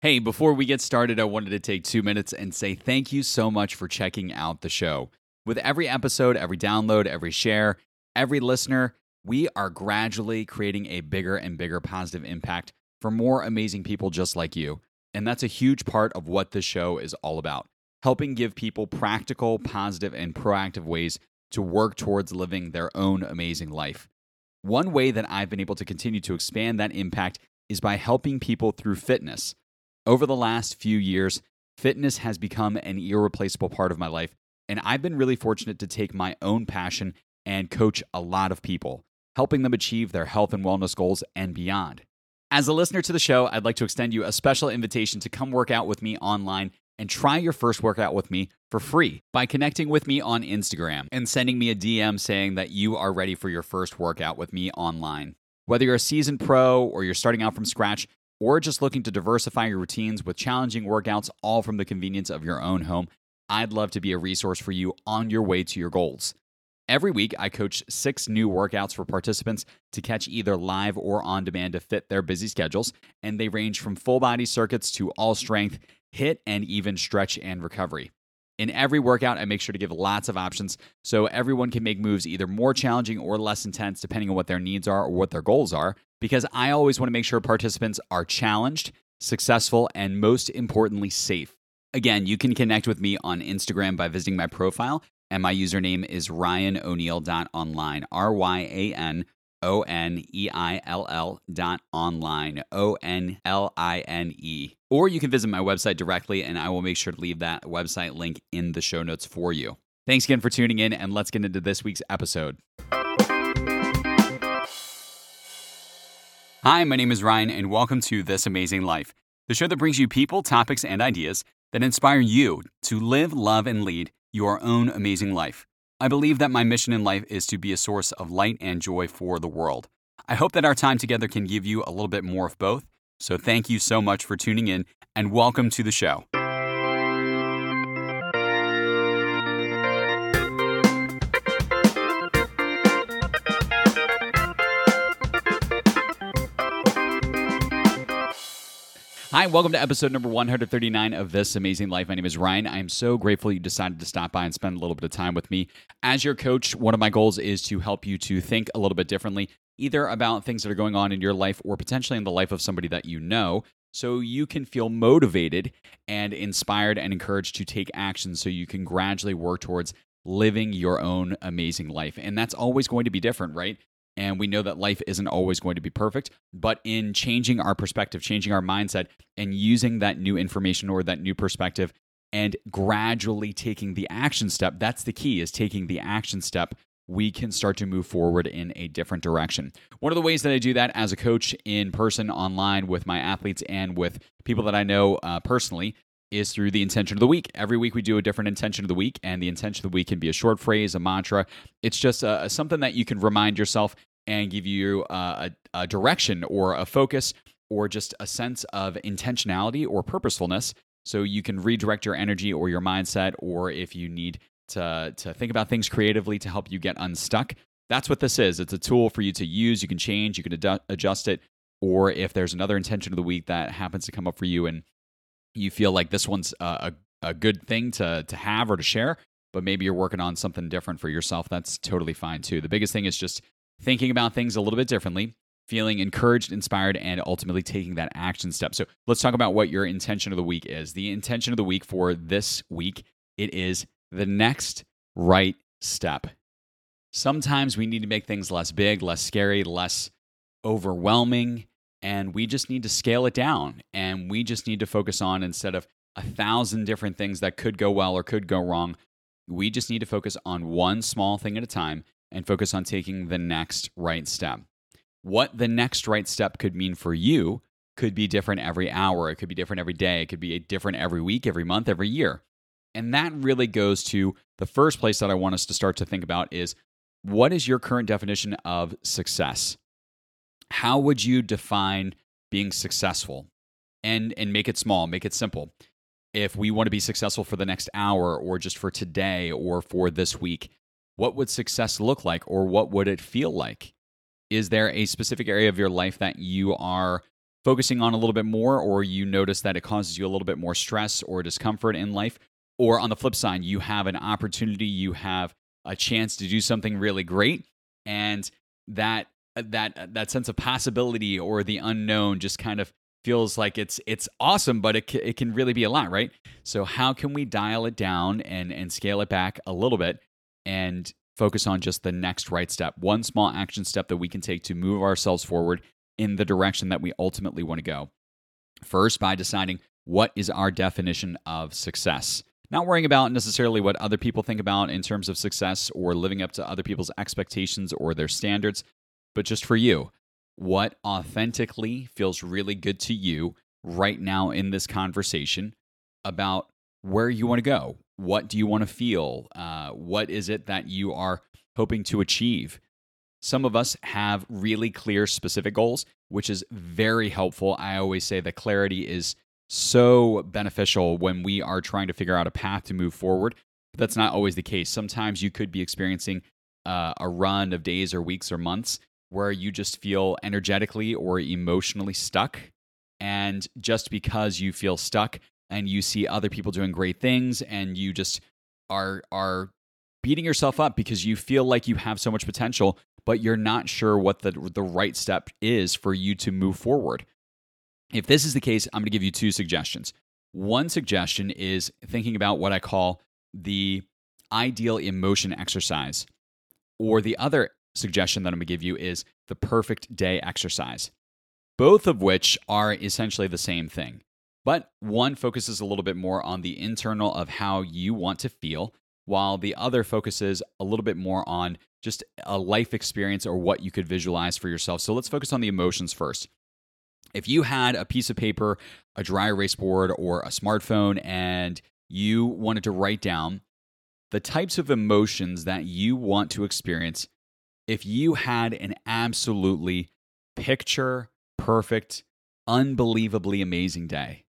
Hey, before we get started, I wanted to take two minutes and say thank you so much for checking out the show. With every episode, every download, every share, every listener, we are gradually creating a bigger and bigger positive impact for more amazing people just like you. And that's a huge part of what this show is all about helping give people practical, positive, and proactive ways to work towards living their own amazing life. One way that I've been able to continue to expand that impact is by helping people through fitness. Over the last few years, fitness has become an irreplaceable part of my life, and I've been really fortunate to take my own passion and coach a lot of people, helping them achieve their health and wellness goals and beyond. As a listener to the show, I'd like to extend you a special invitation to come work out with me online and try your first workout with me for free by connecting with me on Instagram and sending me a DM saying that you are ready for your first workout with me online. Whether you're a seasoned pro or you're starting out from scratch, or just looking to diversify your routines with challenging workouts, all from the convenience of your own home, I'd love to be a resource for you on your way to your goals. Every week, I coach six new workouts for participants to catch either live or on demand to fit their busy schedules, and they range from full body circuits to all strength HIIT, and even stretch and recovery. In every workout, I make sure to give lots of options so everyone can make moves either more challenging or less intense depending on what their needs are or what their goals are, because I always want to make sure participants are challenged, successful, and most importantly, safe. Again, you can connect with me on Instagram by visiting my profile, and my username is ryanOneill.online, R Y A N O N E I L L dot online, O N L I N E. Or you can visit my website directly, and I will make sure to leave that website link in the show notes for you. Thanks again for tuning in, and let's get into this week's episode. Hi, my name is Ryan, and welcome to This Amazing Life, the show that brings you people, topics, and ideas that inspire you to live, love, and lead your own amazing life. I believe that my mission in life is to be a source of light and joy for the world. I hope that our time together can give you a little bit more of both. So thank you so much for tuning in and welcome to the show. Hi, welcome to episode number 139 of This Amazing Life. My name is Ryan. I am so grateful you decided to stop by and spend a little bit of time with me. As your coach, one of my goals is to help you to think a little bit differently, either about things that are going on in your life or potentially in the life of somebody that you know, so you can feel motivated and inspired and encouraged to take action so you can gradually work towards living your own amazing life. And that's always going to be different, right? And we know that life isn't always going to be perfect, but in changing our perspective, changing our mindset, and using that new information or that new perspective and gradually taking the action step, that's the key, is taking the action step. We can start to move forward in a different direction. One of the ways that I do that as a coach in person, online, with my athletes, and with people that I know uh, personally is through the intention of the week. Every week we do a different intention of the week, and the intention of the week can be a short phrase, a mantra. It's just uh, something that you can remind yourself and give you uh, a, a direction or a focus or just a sense of intentionality or purposefulness so you can redirect your energy or your mindset or if you need to, to think about things creatively to help you get unstuck that's what this is it's a tool for you to use you can change you can ad- adjust it or if there's another intention of the week that happens to come up for you and you feel like this one's a, a, a good thing to, to have or to share but maybe you're working on something different for yourself that's totally fine too the biggest thing is just thinking about things a little bit differently, feeling encouraged, inspired, and ultimately taking that action step. So let's talk about what your intention of the week is. The intention of the week for this week, it is the next right step. Sometimes we need to make things less big, less scary, less overwhelming, and we just need to scale it down. And we just need to focus on instead of a thousand different things that could go well or could go wrong, we just need to focus on one small thing at a time and focus on taking the next right step. What the next right step could mean for you could be different every hour, it could be different every day, it could be different every week, every month, every year. And that really goes to the first place that I want us to start to think about is what is your current definition of success? How would you define being successful? And and make it small, make it simple. If we want to be successful for the next hour or just for today or for this week, what would success look like or what would it feel like? Is there a specific area of your life that you are focusing on a little bit more, or you notice that it causes you a little bit more stress or discomfort in life. Or on the flip side, you have an opportunity, you have a chance to do something really great, and that Uh, that uh, that sense of possibility or the unknown just kind of feels like it's it's awesome, but it it can really be a lot, right? So how can we dial it down and and scale it back a little bit and focus on just the next right step, one small action step that we can take to move ourselves forward in the direction that we ultimately want to go. First, by deciding what is our definition of success. Not worrying about necessarily what other people think about in terms of success or living up to other people's expectations or their standards, but just for you, what authentically feels really good to you right now in this conversation about where you want to go. What do you want to feel? Uh, what is it that you are hoping to achieve? Some of us have really clear, specific goals, which is very helpful. I always say that clarity is so beneficial when we are trying to figure out a path to move forward. But that's not always the case. Sometimes you could be experiencing uh, a run of days or weeks or months where you just feel energetically or emotionally stuck. And just because you feel stuck and you see other people doing great things and you just are are beating yourself up because you feel like you have so much potential but you're not sure what the the right step is for you to move forward. If this is the case, I'm going to give you two suggestions. One suggestion is thinking about what I call the ideal emotion exercise. Or the other suggestion that I'm going to give you is the perfect day exercise, both of which are essentially the same thing. But one focuses a little bit more on the internal of how you want to feel, while the other focuses a little bit more on just a life experience or what you could visualize for yourself. So let's focus on the emotions first. If you had a piece of paper, a dry erase board, or a smartphone, and you wanted to write down the types of emotions that you want to experience if you had an absolutely picture perfect, unbelievably amazing day.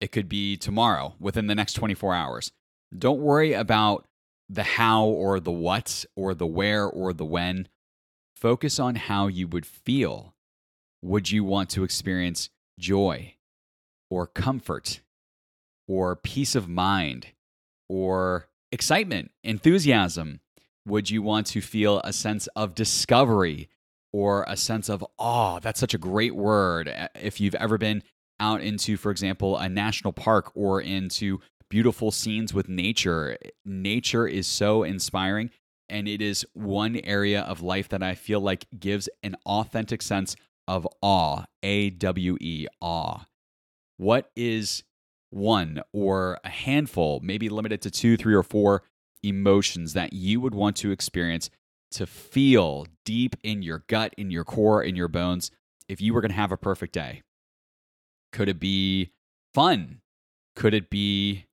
It could be tomorrow, within the next 24 hours. Don't worry about the how or the what or the where or the when. Focus on how you would feel. Would you want to experience joy or comfort or peace of mind or excitement, enthusiasm? Would you want to feel a sense of discovery or a sense of awe? That's such a great word. If you've ever been out into, for example, a national park or into beautiful scenes with nature. Nature is so inspiring, and it is one area of life that I feel like gives an authentic sense of awe, A W E, awe. What is one or a handful, maybe limited to two, three, or four emotions that you would want to experience to feel deep in your gut, in your core, in your bones if you were going to have a perfect day? Could it be fun? Could it be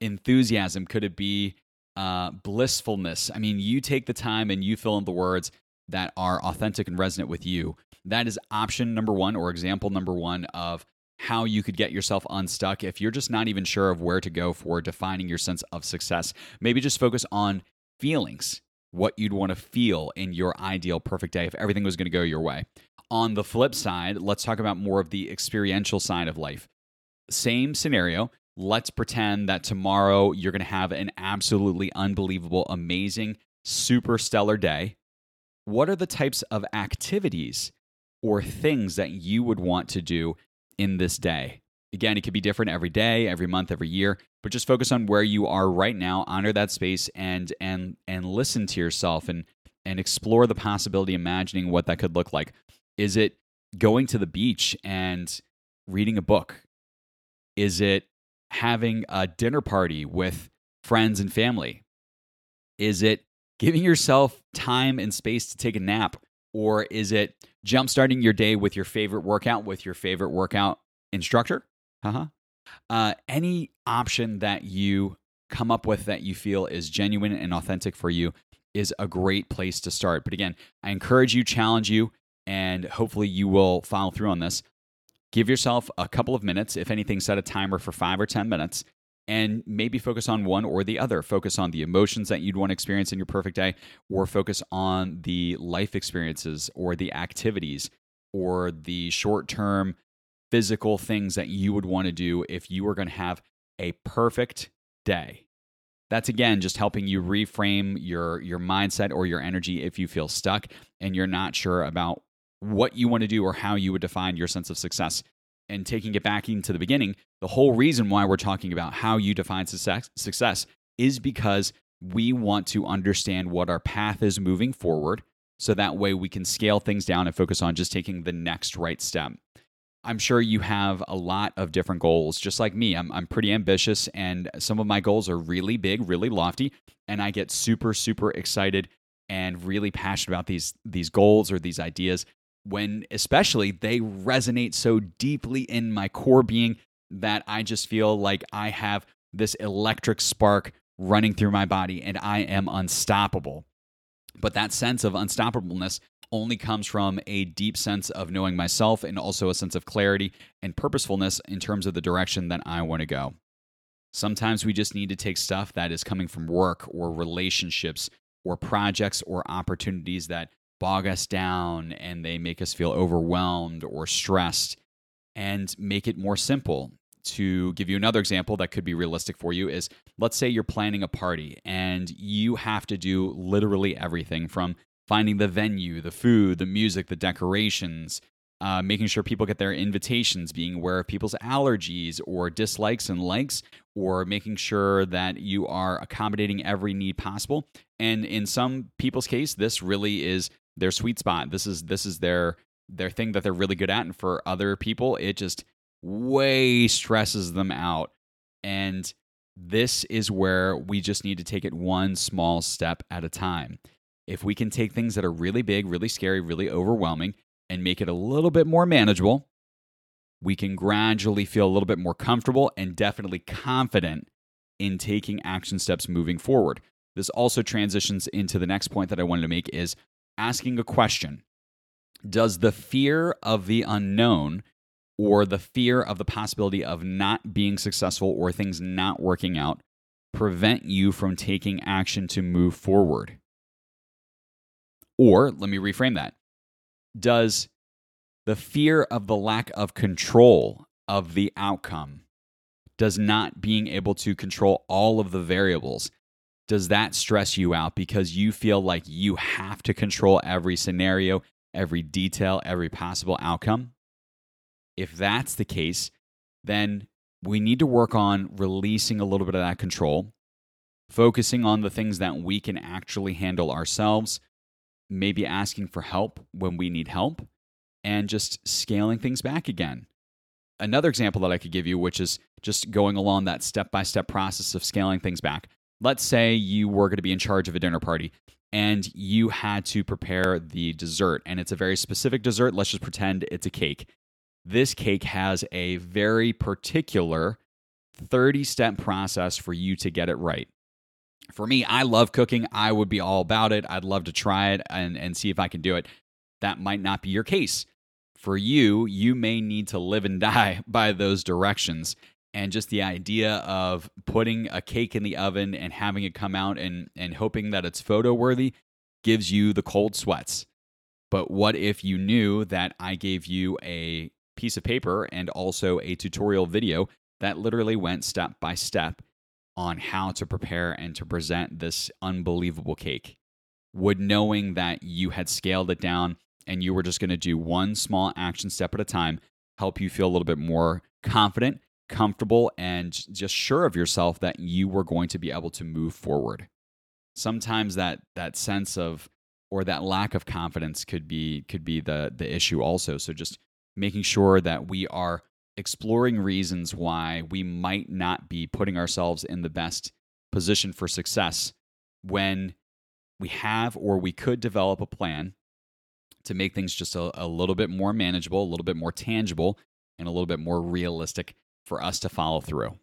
enthusiasm? Could it be uh, blissfulness? I mean, you take the time and you fill in the words that are authentic and resonant with you. That is option number one or example number one of how you could get yourself unstuck if you're just not even sure of where to go for defining your sense of success. Maybe just focus on feelings, what you'd want to feel in your ideal perfect day if everything was going to go your way. On the flip side, let's talk about more of the experiential side of life. Same scenario let's pretend that tomorrow you're going to have an absolutely unbelievable, amazing, super stellar day. What are the types of activities or things that you would want to do in this day? Again, it could be different every day, every month, every year, but just focus on where you are right now, honor that space and and and listen to yourself and and explore the possibility imagining what that could look like. Is it going to the beach and reading a book? Is it having a dinner party with friends and family? Is it giving yourself time and space to take a nap? Or is it jumpstarting your day with your favorite workout with your favorite workout instructor? Uh-huh. Uh, any option that you come up with that you feel is genuine and authentic for you is a great place to start. But again, I encourage you, challenge you, and hopefully you will follow through on this. Give yourself a couple of minutes, if anything, set a timer for five or 10 minutes, and maybe focus on one or the other. Focus on the emotions that you'd want to experience in your perfect day, or focus on the life experiences or the activities or the short term physical things that you would want to do if you were going to have a perfect day. That's again just helping you reframe your your mindset or your energy if you feel stuck and you're not sure about what you want to do or how you would define your sense of success. And taking it back into the beginning, the whole reason why we're talking about how you define success, success is because we want to understand what our path is moving forward so that way we can scale things down and focus on just taking the next right step. I'm sure you have a lot of different goals, just like me. I'm, I'm pretty ambitious, and some of my goals are really big, really lofty, and I get super, super excited and really passionate about these these goals or these ideas when especially they resonate so deeply in my core being that I just feel like I have this electric spark running through my body and I am unstoppable. But that sense of unstoppableness only comes from a deep sense of knowing myself and also a sense of clarity and purposefulness in terms of the direction that I want to go. Sometimes we just need to take stuff that is coming from work or relationships or projects or opportunities that bog us down and they make us feel overwhelmed or stressed and make it more simple. To give you another example that could be realistic for you is let's say you're planning a party and you have to do literally everything from finding the venue, the food, the music, the decorations, uh, making sure people get their invitations, being aware of people's allergies or dislikes and likes, or making sure that you are accommodating every need possible. And in some people's case, this really is their sweet spot. This is this is their their thing that they're really good at. And for other people, it just way stresses them out. And this is where we just need to take it one small step at a time if we can take things that are really big, really scary, really overwhelming, and make it a little bit more manageable, we can gradually feel a little bit more comfortable and definitely confident in taking action steps moving forward. This also transitions into the next point that I wanted to make is asking a question. Does the fear of the unknown or the fear of the possibility of not being successful or things not working out prevent you from taking action to move forward? Or let me reframe that. Does the fear of the lack of control of the outcome, does not being able to control all of the variables, does that stress you out because you feel like you have to control every scenario, every detail, every possible outcome? If that's the case, then we need to work on releasing a little bit of that control, focusing on the things that we can actually handle ourselves, maybe asking for help when we need help, and just scaling things back again. Another example that I could give you, which is just going along that step by step process of scaling things back. Let's say you were going to be in charge of a dinner party and you had to prepare the dessert, and it's a very specific dessert. Let's just pretend it's a cake. This cake has a very particular 30 step process for you to get it right for me, I love cooking. I would be all about it. I'd love to try it and, and see if I can do it. That might not be your case. For you, you may need to live and die by those directions. And just the idea of putting a cake in the oven and having it come out and, and hoping that it's photo worthy gives you the cold sweats. But what if you knew that I gave you a piece of paper and also a tutorial video that literally went step by step on how to prepare and to present this unbelievable cake. Would knowing that you had scaled it down and you were just going to do one small action step at a time help you feel a little bit more confident, comfortable, and just sure of yourself that you were going to be able to move forward? Sometimes that that sense of or that lack of confidence could be could be the the issue also. So just making sure that we are exploring reasons why we might not be putting ourselves in the best position for success when we have or we could develop a plan to make things just a, a, little bit more manageable, a little bit more tangible, and a little bit more realistic for us to follow through.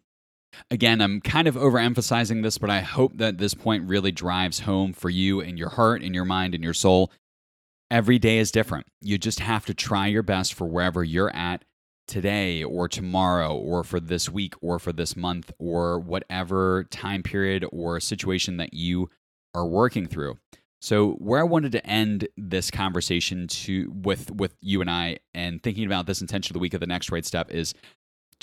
Again, I'm kind of overemphasizing this, but I hope that this point really drives home for you in your heart, in your mind, in your soul. Every day is different. You just have to try your best for wherever you're at today or tomorrow or for this week or for this month or whatever time period or situation that you are working through. So where I wanted to end this conversation to with with you and I and thinking about this intention of the week of the next right step is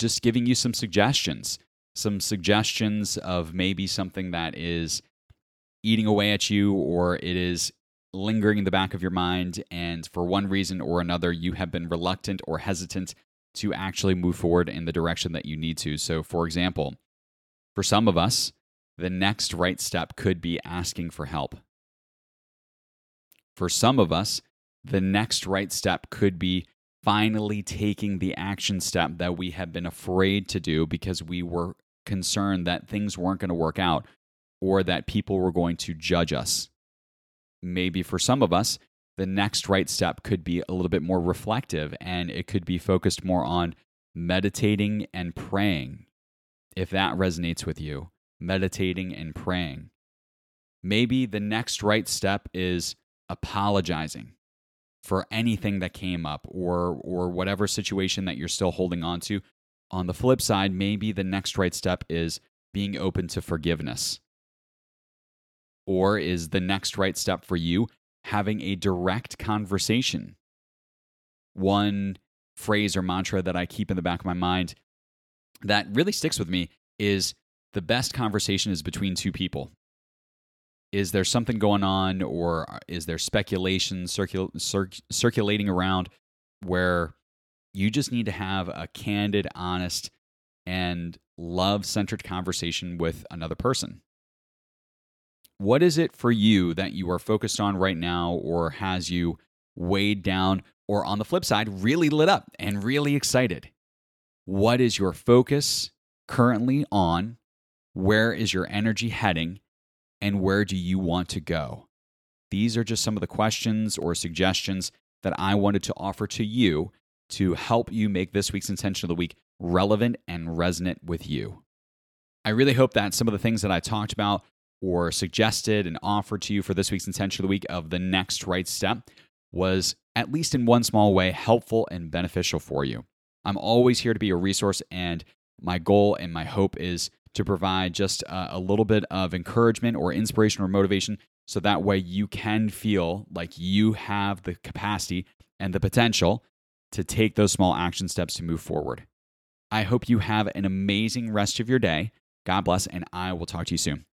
just giving you some suggestions. Some suggestions of maybe something that is eating away at you or it is lingering in the back of your mind and for one reason or another you have been reluctant or hesitant to actually move forward in the direction that you need to. So for example, for some of us, the next right step could be asking for help for some of us, the next right step could be finally taking the action step that we have been afraid to do because we were concerned that things weren't going to work out or that people were going to judge us. Maybe for some of us, the next right step could be a little bit more reflective and it could be focused more on meditating and praying. If that resonates with you, meditating and praying. Maybe the next right step is apologizing for anything that came up or or whatever situation that you're still holding on to. On the flip side, maybe the next right step is being open to forgiveness. Or is the next right step for you having a direct conversation? One phrase or mantra that I keep in the back of my mind that really sticks with me is the best conversation is between two people is there something going on or uh, is there speculation circul- cir- circulating around where you just need to have a candid, honest, and love centered conversation with another person? What is it for you that you are focused on right now or has you weighed down or on the flip side, really lit up and really excited? What is your focus currently on? Where is your energy heading? And where do you want to go? These are just some of the questions or suggestions that I wanted to offer to you to help you make this week's intention of the week relevant and resonant with you. I really hope that some of the things that I talked about or suggested and offered to you for this week's intention of the week of the next right step was, at least in one small way, helpful and beneficial for you. I'm always here to be a resource, and my goal and my hope is to provide just a, a little bit of encouragement or inspiration or motivation so that way you can feel like you have the capacity and the potential to take those small action steps to move forward. I hope you have an amazing rest of your day. God bless, and I will talk to you soon.